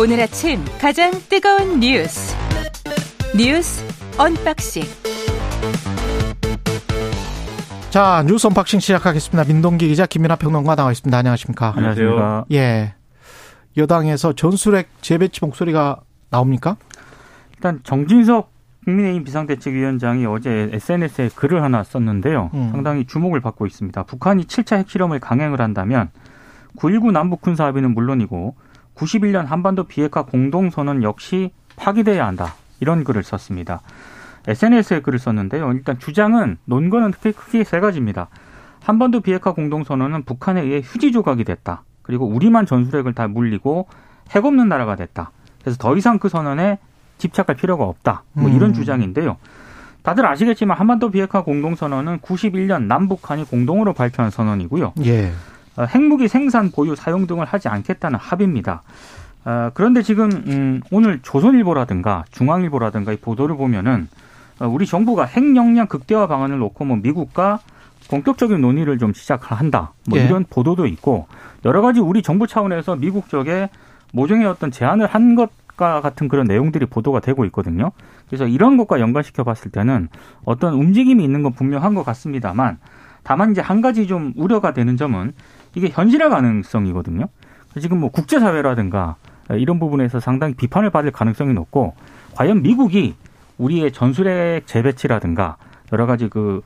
오늘 아침 가장 뜨거운 뉴스 뉴스 언박싱 자 뉴스 unboxing 시작하겠습니다. 민동기 기자 김민하 평론가 나와 있습니다. 안녕하십니까? 안녕하세요. 예. 여당에서 전술핵 재배치 목소리가 나옵니까? 일단 정진석 국민의힘 비상대책위원장이 어제 SNS에 글을 하나 썼는데요. 음. 상당히 주목을 받고 있습니다. 북한이 7차 핵실험을 강행을 한다면 9.19 남북 군사 합의는 물론이고 91년 한반도 비핵화 공동선언 역시 파기돼야 한다. 이런 글을 썼습니다. SNS에 글을 썼는데요. 일단 주장은 논거는 크게, 크게 세 가지입니다. 한반도 비핵화 공동선언은 북한에 의해 휴지 조각이 됐다. 그리고 우리만 전술핵을 다 물리고 핵 없는 나라가 됐다. 그래서 더 이상 그 선언에 집착할 필요가 없다. 뭐 이런 음. 주장인데요. 다들 아시겠지만 한반도 비핵화 공동선언은 91년 남북한이 공동으로 발표한 선언이고요. 예. 어, 핵무기 생산, 보유, 사용 등을 하지 않겠다는 합의입니다. 어, 그런데 지금 음, 오늘 조선일보라든가 중앙일보라든가 이 보도를 보면은 어, 우리 정부가 핵 역량 극대화 방안을 놓고 뭐 미국과 본격적인 논의를 좀 시작한다. 뭐 예. 이런 보도도 있고 여러 가지 우리 정부 차원에서 미국 쪽에 모종의 어떤 제안을 한 것과 같은 그런 내용들이 보도가 되고 있거든요. 그래서 이런 것과 연관시켜 봤을 때는 어떤 움직임이 있는 건 분명한 것 같습니다만 다만 이제 한 가지 좀 우려가 되는 점은 이게 현실화 가능성이거든요. 지금 뭐 국제사회라든가 이런 부분에서 상당히 비판을 받을 가능성이 높고 과연 미국이 우리의 전술핵 재배치라든가 여러 가지 그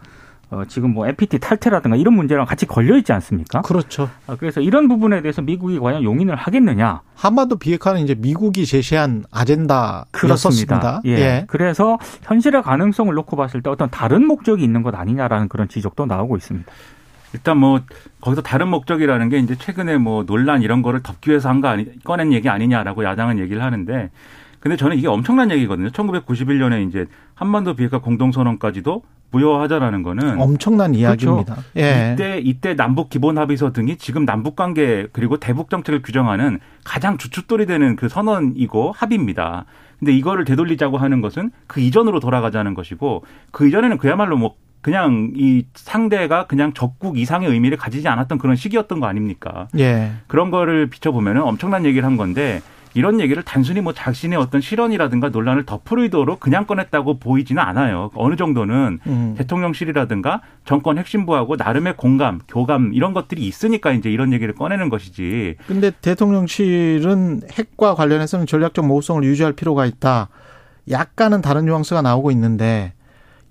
어, 지금 뭐 NPT 탈퇴라든가 이런 문제랑 같이 걸려 있지 않습니까? 그렇죠. 아, 그래서 이런 부분에 대해서 미국이 과연 용인을 하겠느냐? 한반도 비핵화는 이제 미국이 제시한 아젠다였었습니다. 예. 그래서 현실의 가능성을 놓고 봤을 때 어떤 다른 목적이 있는 것 아니냐라는 그런 지적도 나오고 있습니다. 일단 뭐 거기서 다른 목적이라는 게 이제 최근에 뭐 논란 이런 거를 덮기 위해서 한 거 아니 꺼낸 얘기 아니냐라고 야당은 얘기를 하는데 근데 저는 이게 엄청난 얘기거든요. 1991년에 이제 한반도 비핵화 공동선언까지도 무효화하자라는 거는 엄청난 이야기입니다. 예. 이때 이때 남북 기본 합의서 등이 지금 남북 관계 그리고 대북 정책을 규정하는 가장 주춧돌이 되는 그 선언이고 합의입니다. 근데 이거를 되돌리자고 하는 것은 그 이전으로 돌아가자는 것이고 그 이전에는 그야말로 뭐 그냥 이 상대가 그냥 적국 이상의 의미를 가지지 않았던 그런 시기였던 거 아닙니까? 예. 그런 거를 비춰보면 은 엄청난 얘기를 한 건데 이런 얘기를 단순히 뭐 자신의 어떤 실언이라든가 논란을 덮을 의도로 그냥 꺼냈다고 보이지는 않아요. 어느 정도는 음. 대통령실이라든가 정권 핵심부하고 나름의 공감, 교감 이런 것들이 있으니까 이제 이런 얘기를 꺼내는 것이지. 근데 대통령실은 핵과 관련해서는 전략적 모호성을 유지할 필요가 있다. 약간은 다른 뉘앙스가 나오고 있는데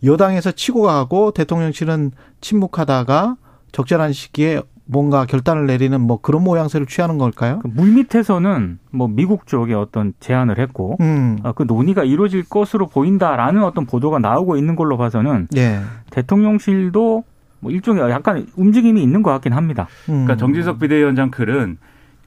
여당에서 치고 가고 대통령실은 침묵하다가 적절한 시기에 뭔가 결단을 내리는 뭐 그런 모양새를 취하는 걸까요? 그 물밑에서는 뭐 미국 쪽에 어떤 제안을 했고 음. 아, 그 논의가 이루어질 것으로 보인다라는 어떤 보도가 나오고 있는 걸로 봐서는 예. 대통령실도 뭐 일종의 약간 움직임이 있는 것 같긴 합니다. 음. 그러니까 정진석 비대위원장 글은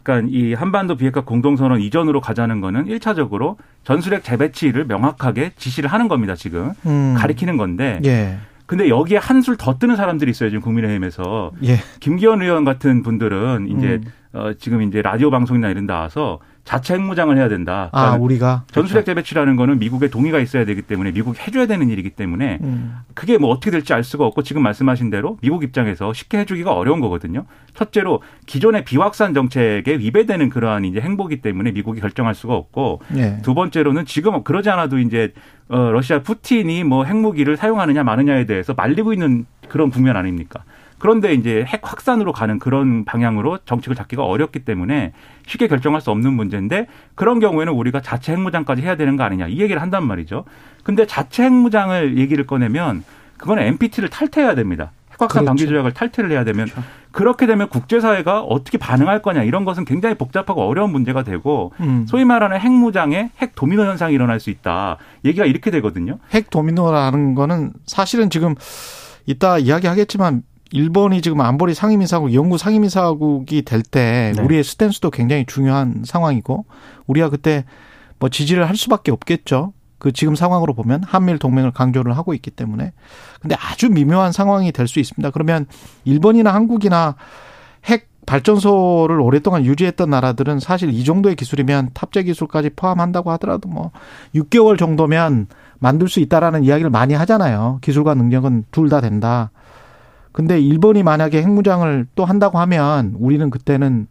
그러니까 이 한반도 비핵화 공동선언 이전으로 가자는 거는 일차적으로 전술핵 재배치를 명확하게 지시를 하는 겁니다, 지금. 음. 가리키는 건데. 예. 근데 여기에 한술 더 뜨는 사람들이 있어요, 지금 국민의힘에서. 예. 김기현 의원 같은 분들은 이제 음. 어, 지금 이제 라디오 방송이나 이런 데 나와서 자체 핵무장을 해야 된다. 아, 그러니까 우리가 전술핵 재배치라는 거는 미국의 동의가 있어야 되기 때문에 미국이 해줘야 되는 일이기 때문에 음. 그게 뭐 어떻게 될지 알 수가 없고 지금 말씀하신 대로 미국 입장에서 쉽게 해주기가 어려운 거거든요. 첫째로 기존의 비확산 정책에 위배되는 그러한 이제 행보기 때문에 미국이 결정할 수가 없고 예. 두 번째로는 지금 그러지 않아도 이제 어, 러시아 푸틴이 뭐 핵무기를 사용하느냐 마느냐에 대해서 말리고 있는 그런 국면 아닙니까? 그런데 이제 핵 확산으로 가는 그런 방향으로 정책을 잡기가 어렵기 때문에 쉽게 결정할 수 없는 문제인데 그런 경우에는 우리가 자체 핵무장까지 해야 되는 거 아니냐 이 얘기를 한단 말이죠. 근데 자체 핵무장을 얘기를 꺼내면 그거는 NPT를 탈퇴해야 됩니다. 핵확산 그렇죠. 방지 조약을 탈퇴를 해야 되면 그렇게 되면 국제사회가 어떻게 반응할 거냐 이런 것은 굉장히 복잡하고 어려운 문제가 되고 음. 소위 말하는 핵무장에 핵 도미노 현상이 일어날 수 있다. 얘기가 이렇게 되거든요. 핵 도미노라는 거는 사실은 지금 이따 이야기하겠지만 일본이 지금 안보리 상임이사국, 영구 상임이사국이 될때 네. 우리의 스탠스도 굉장히 중요한 상황이고 우리가 그때 뭐 지지를 할 수밖에 없겠죠. 그 지금 상황으로 보면 한미일 동맹을 강조를 하고 있기 때문에 근데 아주 미묘한 상황이 될 수 있습니다. 그러면 일본이나 한국이나 핵 발전소를 오랫동안 유지했던 나라들은 사실 이 정도의 기술이면 탑재 기술까지 포함한다고 하더라도 뭐 6개월 정도면 만들 수 있다라는 이야기를 많이 하잖아요. 기술과 능력은 둘 다 된다. 근데 일본이 만약에 핵무장을 또 한다고 하면 우리는 그때는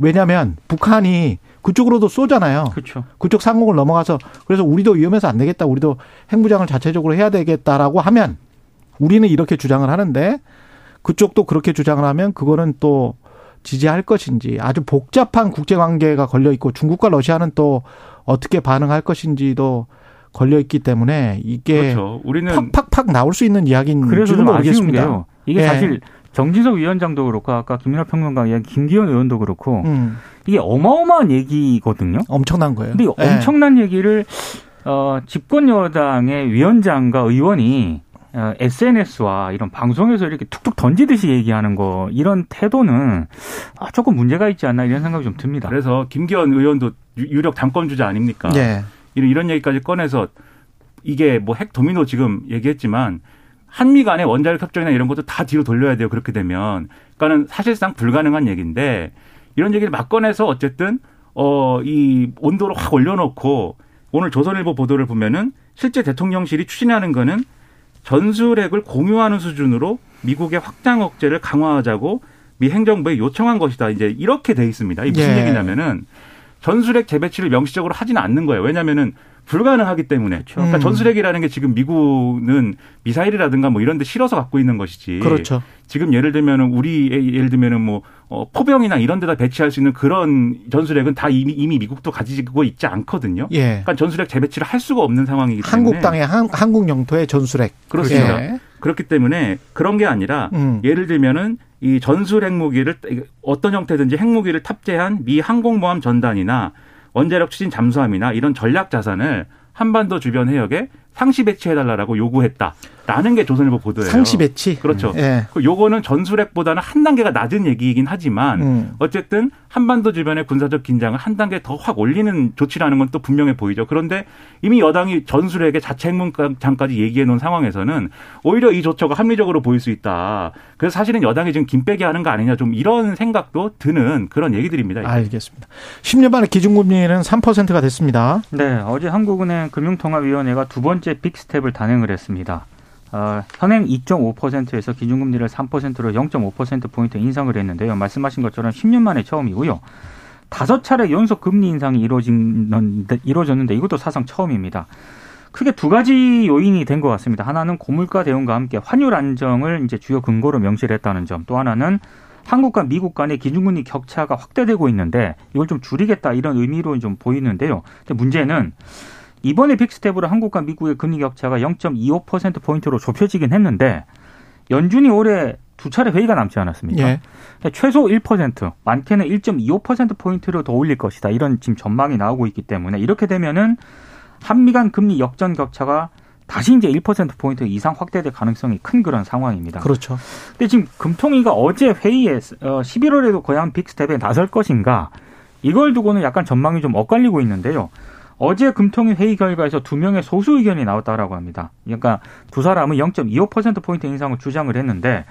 왜냐하면 북한이 그쪽으로도 쏘잖아요. 그렇죠. 그쪽 상공을 넘어가서 그래서 우리도 위험해서 안 되겠다. 우리도 핵무장을 자체적으로 해야 되겠다라고 하면 우리는 이렇게 주장을 하는데 그쪽도 그렇게 주장을 하면 그거는 또 지지할 것인지 아주 복잡한 국제 관계가 걸려 있고 중국과 러시아는 또 어떻게 반응할 것인지도 걸려 있기 때문에 이게 그렇죠. 우리는 팍팍팍 나올 수 있는 그래서 이야기인지는 좀 모르겠습니다. 게요. 이게 예. 사실 정진석 위원장도 그렇고 아까 김민하 평론가 이야기 김기현 의원도 그렇고 음, 이게 어마어마한 얘기거든요. 엄청난 거예요. 근데 이 예. 엄청난 얘기를 어, 집권 여당의 위원장과 의원이 어, SNS와 이런 방송에서 이렇게 툭툭 던지듯이 얘기하는 거 이런 태도는 아, 조금 문제가 있지 않나 이런 생각이 좀 듭니다. 그래서 김기현 의원도 유- 유력 당권 주자 아닙니까? 예. 이런, 이런 얘기까지 꺼내서 이게 뭐 핵 도미노 지금 얘기했지만 한미 간의 원자력 협정이나 이런 것도 다 뒤로 돌려야 돼요. 그렇게 되면. 그러니까는 사실상 불가능한 얘기인데 이런 얘기를 막 꺼내서 어쨌든 어, 이 온도를 확 올려놓고 오늘 조선일보 보도를 보면은 실제 대통령실이 추진하는 거는 전술핵을 공유하는 수준으로 미국의 확장 억제를 강화하자고 미 행정부에 요청한 것이다. 이제 이렇게 돼 있습니다. 이게 무슨 예. 얘기냐면은 전술핵 재배치를 명시적으로 하지는 않는 거예요. 왜냐면은 불가능하기 때문에. 그러니까 음. 전술핵이라는 게 지금 미국은 미사일이라든가 뭐 이런 데 실어서 갖고 있는 것이지. 그렇죠. 지금 예를 들면은 우리 예를 들면은 뭐 어, 포병이나 이런 데다 배치할 수 있는 그런 전술핵은 다 이미 이미 미국도 가지고 있지 않거든요. 예. 그러니까 전술핵 재배치를 할 수가 없는 상황이기 때문에 한국 땅의 한, 한국 영토의 전술핵. 그렇습니다. 예. 그렇기 때문에 그런 게 아니라 음. 예를 들면은 이 전술 핵무기를 어떤 형태든지 핵무기를 탑재한 미 항공모함 전단이나 원자력 추진 잠수함이나 이런 전략 자산을 한반도 주변 해역에 상시 배치해달라고 요구했다 라는 게 조선일보 보도예요. 상시 배치. 그렇죠. 예. 그 요거는 전술핵보다는 한 단계가 낮은 얘기이긴 하지만 음. 어쨌든 한반도 주변의 군사적 긴장을 한 단계 더 확 올리는 조치라는 건 또 분명해 보이죠. 그런데 이미 여당이 전술핵의 자체 핵문장까지 얘기해 놓은 상황에서는 오히려 이 조처가 합리적으로 보일 수 있다. 그래서 사실은 여당이 지금 김빼기 하는 거 아니냐 좀 이런 생각도 드는 그런 얘기들입니다. 이게. 알겠습니다. 10년 만에 기준금리는 3%가 됐습니다. 네, 어제 한국은행 금융통화위원회가 두 번째 빅스텝을 단행을 했습니다. 어, 현행 2.5%에서 기준금리를 3%로 0.5%포인트 인상을 했는데요. 말씀하신 것처럼 10년 만에 처음이고요. 다섯 차례 연속 금리 인상이 이루어졌는데, 이것도 사상 처음입니다. 크게 두 가지 요인이 된 것 같습니다. 하나는 고물가 대응과 함께 환율 안정을 이제 주요 근거로 명시를 했다는 점. 또 하나는 한국과 미국 간의 기준금리 격차가 확대되고 있는데 이걸 좀 줄이겠다 이런 의미로 좀 보이는데요. 문제는 이번에 big step으로 한국과 미국의 금리 격차가 0.25% 포인트로 좁혀지긴 했는데 연준이 올해 두 차례 회의가 남지 않았습니까? 예. 최소 1%, 많게는 1.25% 포인트로 더 올릴 것이다. 이런 지금 전망이 나오고 있기 때문에 이렇게 되면은 한미 간 금리 역전 격차가 다시 이제 1% 포인트 이상 확대될 가능성이 큰 그런 상황입니다. 그렇죠. 근데 지금 금통위가 어제 회의에 어, 11월에도 과연 빅스텝에 나설 것인가 이걸 두고는 약간 전망이 좀 엇갈리고 있는데요. 어제 금통위 회의 결과에서 두 명의 소수 의견이 나왔다라고 합니다. 그러니까 두 사람은 0.25% 포인트 인상을 주장을 했는데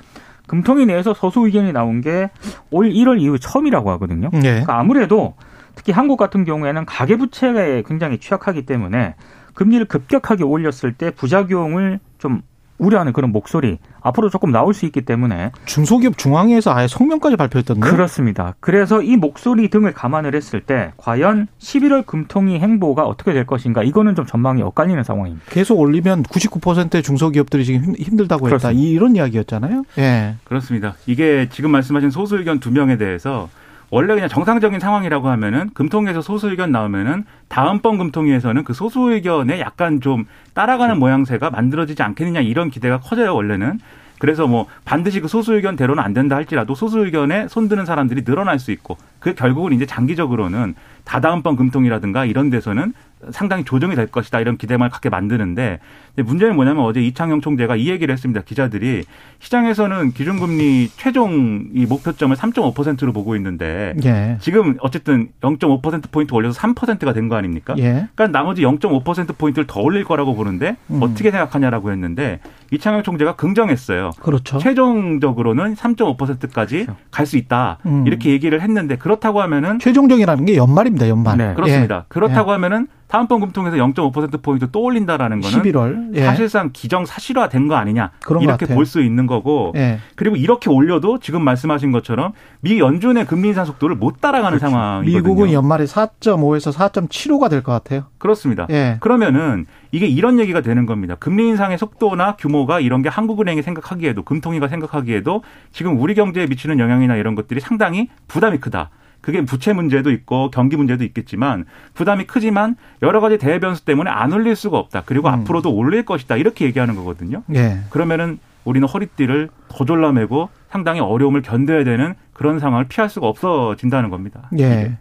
금통위 내에서 소수 의견이 나온 게 올 1월 이후 처음이라고 하거든요. 예. 그러니까 아무래도 특히 한국 같은 경우에는 가계 부채에 굉장히 취약하기 때문에 금리를 급격하게 올렸을 때 부작용을 좀 우려하는 그런 목소리 앞으로 조금 나올 수 있기 때문에 중소기업 중앙회에서 아예 성명까지 발표했던데. 그렇습니다. 그래서 이 목소리 등을 감안을 했을 때 과연 11월 금통위 행보가 어떻게 될 것인가 이거는 좀 전망이 엇갈리는 상황입니다. 계속 올리면 99%의 중소기업들이 지금 힘- 힘들다고 했다. 그렇습니다. 이- 이런 이야기였잖아요. 예. 그렇습니다. 이게 지금 말씀하신 소수 의견 두 명에 대해서 원래 그냥 정상적인 상황이라고 하면은 금통위에서 소수 의견 나오면은 다음번 금통위에서는 그 소수 의견에 약간 좀 따라가는 모양새가 만들어지지 않겠느냐 이런 기대가 커져요 원래는. 그래서 뭐 반드시 그 소수 의견대로는 안 된다 할지라도 소수 의견에 손드는 사람들이 늘어날 수 있고 그 결국은 이제 장기적으로는 다다음번 금통이라든가 이런 데서는 상당히 조정이 될 것이다 이런 기대만 갖게 만드는데 문제는 뭐냐면 어제 이창용 총재가 이 얘기를 했습니다. 기자들이 시장에서는 기준금리 최종 이 목표점을 3.5%로 보고 있는데 예. 지금 어쨌든 0.5% 포인트 올려서 3%가 된 거 아닙니까? 예. 그러니까 나머지 0.5% 포인트를 더 올릴 거라고 보는데 음. 어떻게 생각하냐라고 했는데 이창용 총재가 긍정했어요. 그렇죠. 최종적으로는 3.5%까지 그렇죠. 갈수 있다 음. 이렇게 얘기를 했는데 그렇다고 하면은 최종적이라는 게 연말입니다. 연말. 네. 그렇습니다. 예. 그렇다고 하면은 다음번 금통에서 0.5% 포인트 또 올린다라는 거는 11월 예. 사실상 기정 사실화된 거 아니냐 이렇게 볼 수 있는 거고 예. 그리고 이렇게 올려도 지금 말씀하신 것처럼 미 연준의 금리 인상 속도를 못 따라가는 그렇죠. 상황이거든요. 미국은 연말에 4.5에서 4.75가 될 것 같아요. 그렇습니다. 예. 그러면은 이게 이런 얘기가 되는 겁니다. 금리 인상의 속도나 규모가 이런 게 한국은행이 생각하기에도 금통위가 생각하기에도 지금 우리 경제에 미치는 영향이나 이런 것들이 상당히 부담이 크다. 그게 부채 문제도 있고 경기 문제도 있겠지만 부담이 크지만 여러 가지 대외 변수 때문에 안 올릴 수가 없다. 그리고 음. 앞으로도 올릴 것이다. 이렇게 얘기하는 거거든요. 예. 그러면은 우리는 허리띠를 더 졸라매고 상당히 어려움을 견뎌야 되는 그런 상황을 피할 수가 없어진다는 겁니다. 예.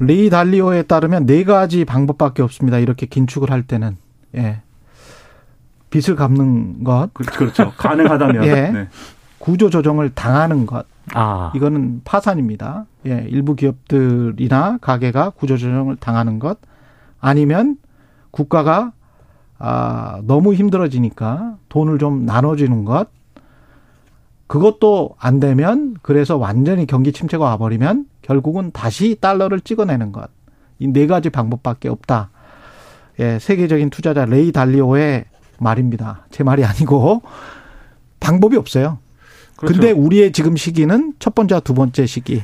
레이 달리오에 따르면 네 가지 방법밖에 없습니다. 이렇게 긴축을 할 때는. 예. 빚을 갚는 것. 그, 그렇죠. 가능하다면. 예. 네. 구조 조정을 당하는 것. 아. 이거는 파산입니다. 예, 일부 기업들이나 가게가 구조 조정을 당하는 것 아니면 국가가 아, 너무 힘들어지니까 돈을 좀 나눠 주는 것 그것도 안 되면 그래서 완전히 경기 침체가 와버리면 결국은 다시 달러를 찍어내는 것. 이 네 가지 방법밖에 없다. 예, 세계적인 투자자 레이 달리오의 말입니다. 제 말이 아니고 방법이 없어요. 그렇죠. 근데 우리의 지금 시기는 첫 번째와 두 번째 시기.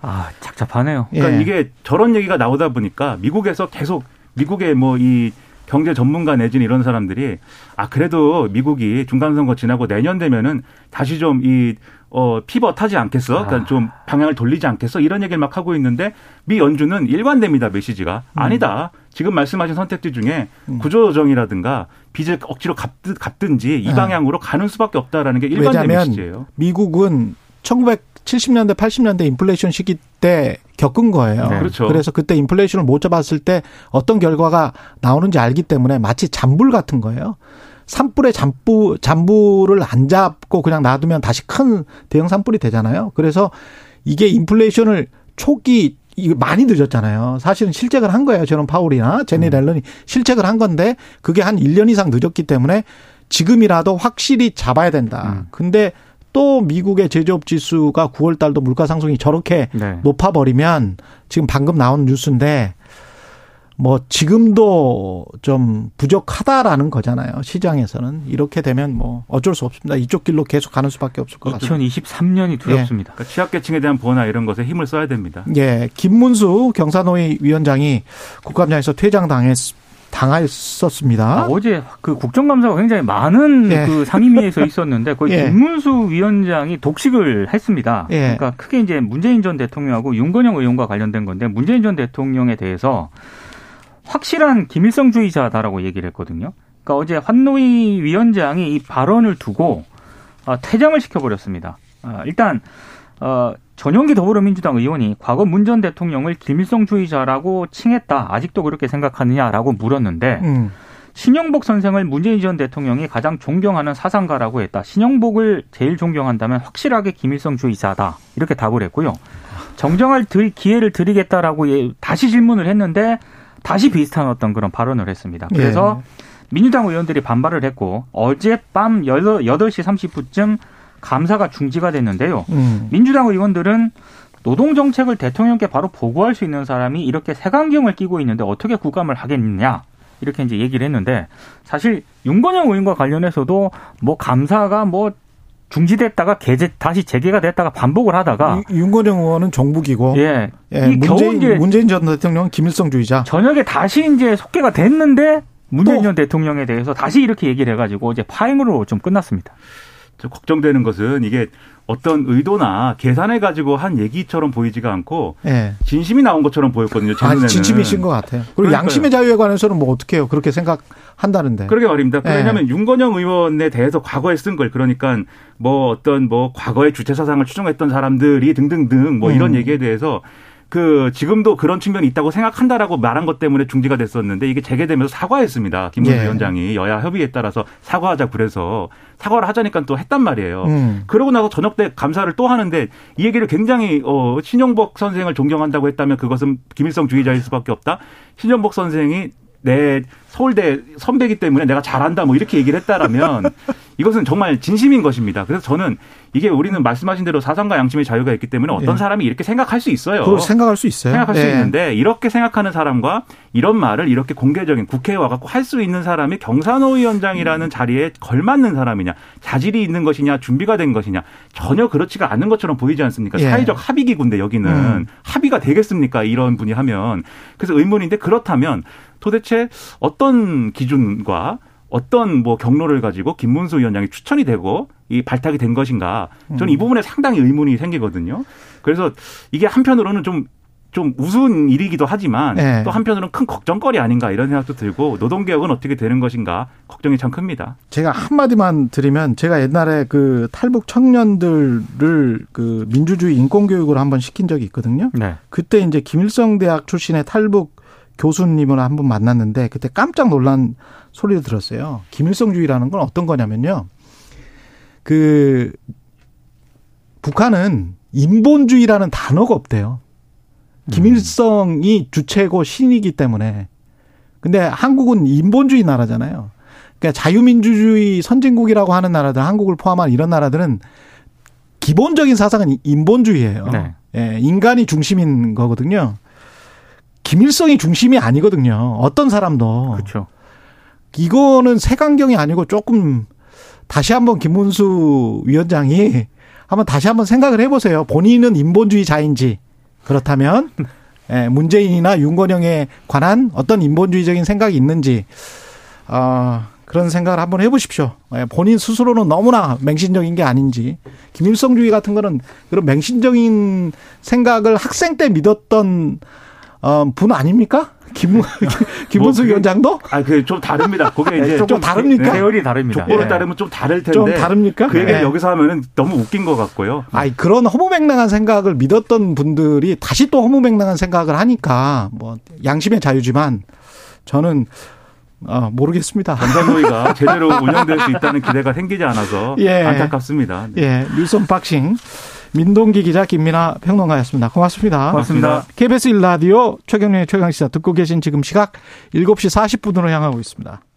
아, 착잡하네요. 그러니까 예. 이게 저런 얘기가 나오다 보니까 미국에서 계속 미국의 뭐 이 경제 전문가 내지는 이런 사람들이 아 그래도 미국이 중간 선거 지나고 내년 되면은 다시 좀이 어, 피벗하지 않겠어? 그러니까 아. 좀 방향을 돌리지 않겠어? 이런 얘기를 막 하고 있는데 미 연준은 일관됩니다 메시지가 음. 아니다. 지금 말씀하신 선택지 중에 음. 구조조정이라든가 빚을 억지로 갚든, 갚든지 이 네. 방향으로 가는 수밖에 없다라는 게 일관된 메시지예요. 미국은 1970년대 80년대 인플레이션 시기 때 겪은 거예요. 네. 그렇죠. 그래서 그때 인플레이션을 못 잡았을 때 어떤 결과가 나오는지 알기 때문에 마치 잔불 같은 거예요. 산불에 잔불 잔불을 안 잡고 그냥 놔두면 다시 큰 대형 산불이 되잖아요. 그래서 이게 인플레이션을 초기 이거 많이 늦었잖아요. 사실은 실책을 한 거예요. 저런 파울이나 제니 음. 렐런이 실책을 한 건데 그게 한 1년 이상 늦었기 때문에 지금이라도 확실히 잡아야 된다. 음. 근데 또 미국의 제조업 지수가 9월 달도 물가 상승이 저렇게 네. 높아 버리면 지금 방금 나온 뉴스인데 뭐 지금도 좀 부족하다라는 거잖아요. 시장에서는 이렇게 되면 뭐 어쩔 수 없습니다. 이쪽 길로 계속 가는 수밖에 없을 것 같아요. 2023년이 두렵습니다. 예. 그러니까 취약계층에 대한 보호나 이런 것에 힘을 써야 됩니다. 예, 김문수 경사노위 위원장이 국감장에서 퇴장당했. 당했었습니다. 아, 어제 그 국정감사가 굉장히 많은 예. 그 상임위에서 있었는데 거의 예. 김문수 위원장이 독식을 했습니다. 예. 그러니까 크게 이제 문재인 전 대통령하고 윤건영 의원과 관련된 건데 문재인 전 대통령에 대해서 확실한 김일성주의자다라고 얘기를 했거든요. 그러니까 어제 환노위 위원장이 이 발언을 두고 어, 퇴장을 시켜버렸습니다. 어, 일단 어, 전용기 더불어민주당 의원이 과거 문 전 대통령을 김일성주의자라고 칭했다. 아직도 그렇게 생각하느냐라고 물었는데 음. 신영복 선생을 문재인 전 대통령이 가장 존경하는 사상가라고 했다. 신영복을 제일 존경한다면 확실하게 김일성주의자다. 이렇게 답을 했고요. 정정할 기회를 드리겠다라고 다시 질문을 했는데 다시 비슷한 어떤 그런 발언을 했습니다. 그래서 예. 민주당 의원들이 반발을 했고 어젯밤 8시 30분쯤 감사가 중지가 됐는데요. 음. 민주당 의원들은 노동 정책을 대통령께 바로 보고할 수 있는 사람이 이렇게 색안경을 끼고 있는데 어떻게 국감을 하겠느냐 이렇게 이제 얘기를 했는데 사실 윤건영 의원과 관련해서도 뭐 감사가 뭐 중지됐다가 개재 다시 재개가 됐다가 반복을 하다가 윤건영 의원은 정부기고 예, 예 문재인, 이제 문재인 전 대통령은 김일성주의자. 저녁에 다시 이제 속개가 됐는데 문재인 전 대통령에 대해서 다시 이렇게 얘기를 해가지고 이제 파행으로 좀 끝났습니다. 좀 걱정되는 것은 이게 어떤 의도나 계산해 가지고 한 얘기처럼 보이지가 않고 네. 진심이 나온 것처럼 보였거든요. 제 아, 진심이신 것 같아요. 그리고 그러니까요. 양심의 자유에 관해서는 뭐 어떻게 해요? 그렇게 생각한다는데. 그러게 말입니다. 네. 왜냐하면 윤건영 의원에 대해서 과거에 쓴 걸 그러니까 뭐 어떤 뭐 과거의 주체 사상을 추종했던 사람들이 등등등 뭐 이런 음. 얘기에 대해서 그 지금도 그런 측면이 있다고 생각한다라고 말한 것 때문에 중지가 됐었는데 이게 재개되면서 사과했습니다. 김문수 예. 위원장이 여야 협의에 따라서 사과하자 그래서 사과를 하자니까 또 했단 말이에요. 음. 그러고 나서 저녁 때 감사를 또 하는데 이 얘기를 굉장히 어 신영복 선생을 존경한다고 했다면 그것은 김일성 주의자일 수밖에 없다. 신영복 선생이 내 서울대 선배기 때문에 내가 잘한다 뭐 이렇게 얘기를 했다라면 이것은 정말 진심인 것입니다. 그래서 저는 이게 우리는 말씀하신 대로 사상과 양심의 자유가 있기 때문에 어떤 예. 사람이 이렇게 생각할 수 있어요. 그걸 생각할 수 있어요. 생각할 수 예. 있는데 이렇게 생각하는 사람과 이런 말을 이렇게 공개적인 국회에 와갖고 할 수 있는 사람이 경산호 위원장이라는 자리에 걸맞는 사람이냐 자질이 있는 것이냐 준비가 된 것이냐 전혀 그렇지가 않은 것처럼 보이지 않습니까? 예. 사회적 합의기구인데 여기는 음. 합의가 되겠습니까? 이런 분이 하면 그래서 의문인데 그렇다면 도대체 어떤 기준과 어떤 뭐 경로를 가지고 김문수 위원장이 추천이 되고 이 발탁이 된 것인가 저는 이 부분에 상당히 의문이 생기거든요. 그래서 이게 한편으로는 좀좀 우스운 일이기도 하지만 네. 또 한편으로는 큰 걱정거리 아닌가 이런 생각도 들고 노동개혁은 어떻게 되는 것인가 걱정이 참 큽니다. 제가 한마디만 드리면 제가 옛날에 그 탈북 청년들을 그 민주주의 인권 교육을 한번 시킨 적이 있거든요. 네. 그때 이제 김일성 대학 출신의 탈북 교수님을 한번 만났는데 그때 깜짝 놀란 소리를 들었어요. 김일성주의라는 건 어떤 거냐면요. 그 북한은 인본주의라는 단어가 없대요. 김일성이 주체고 신이기 때문에. 근데 한국은 인본주의 나라잖아요. 그러니까 자유민주주의 선진국이라고 하는 나라들, 한국을 포함한 이런 나라들은 기본적인 사상은 인본주의예요. 네. 예, 인간이 중심인 거거든요. 김일성이 중심이 아니거든요. 어떤 사람도. 그렇죠. 이거는 색안경이 아니고 조금 다시 한번 김문수 위원장이 한번 다시 한번 생각을 해보세요. 본인은 인본주의자인지 그렇다면 예, 문재인이나 윤건영에 관한 어떤 인본주의적인 생각이 있는지 어, 그런 생각을 한번 해보십시오. 예, 본인 스스로는 너무나 맹신적인 게 아닌지 김일성주의 같은 거는 그런 맹신적인 생각을 학생 때 믿었던 어, 분 아닙니까? 김, 김문수 뭐 그게- 위원장도 아, 그 좀 다릅니다. 그게 이제 좀 다릅니까? 네. 계열이 다릅니다. 족보를 예. 따르면 좀 다를 텐데. 좀 다릅니까? 그 얘기를 네. 여기서 하면은 너무 웃긴 것 같고요. 아이 그런 허무맹랑한 생각을 믿었던 분들이 다시 또 허무맹랑한 생각을 하니까 뭐 양심의 자유지만 저는 어, 모르겠습니다. 전산노위가 제대로 운영될 수 있다는 기대가 생기지 않아서 예. 안타깝습니다. 네. 예, 뉴스 unboxing 민동기 기자 김민하 평론가였습니다. 고맙습니다. 고맙습니다. KBS 1라디오 최경영의 최강시사 듣고 계신 지금 시각 7시 40분으로 향하고 있습니다.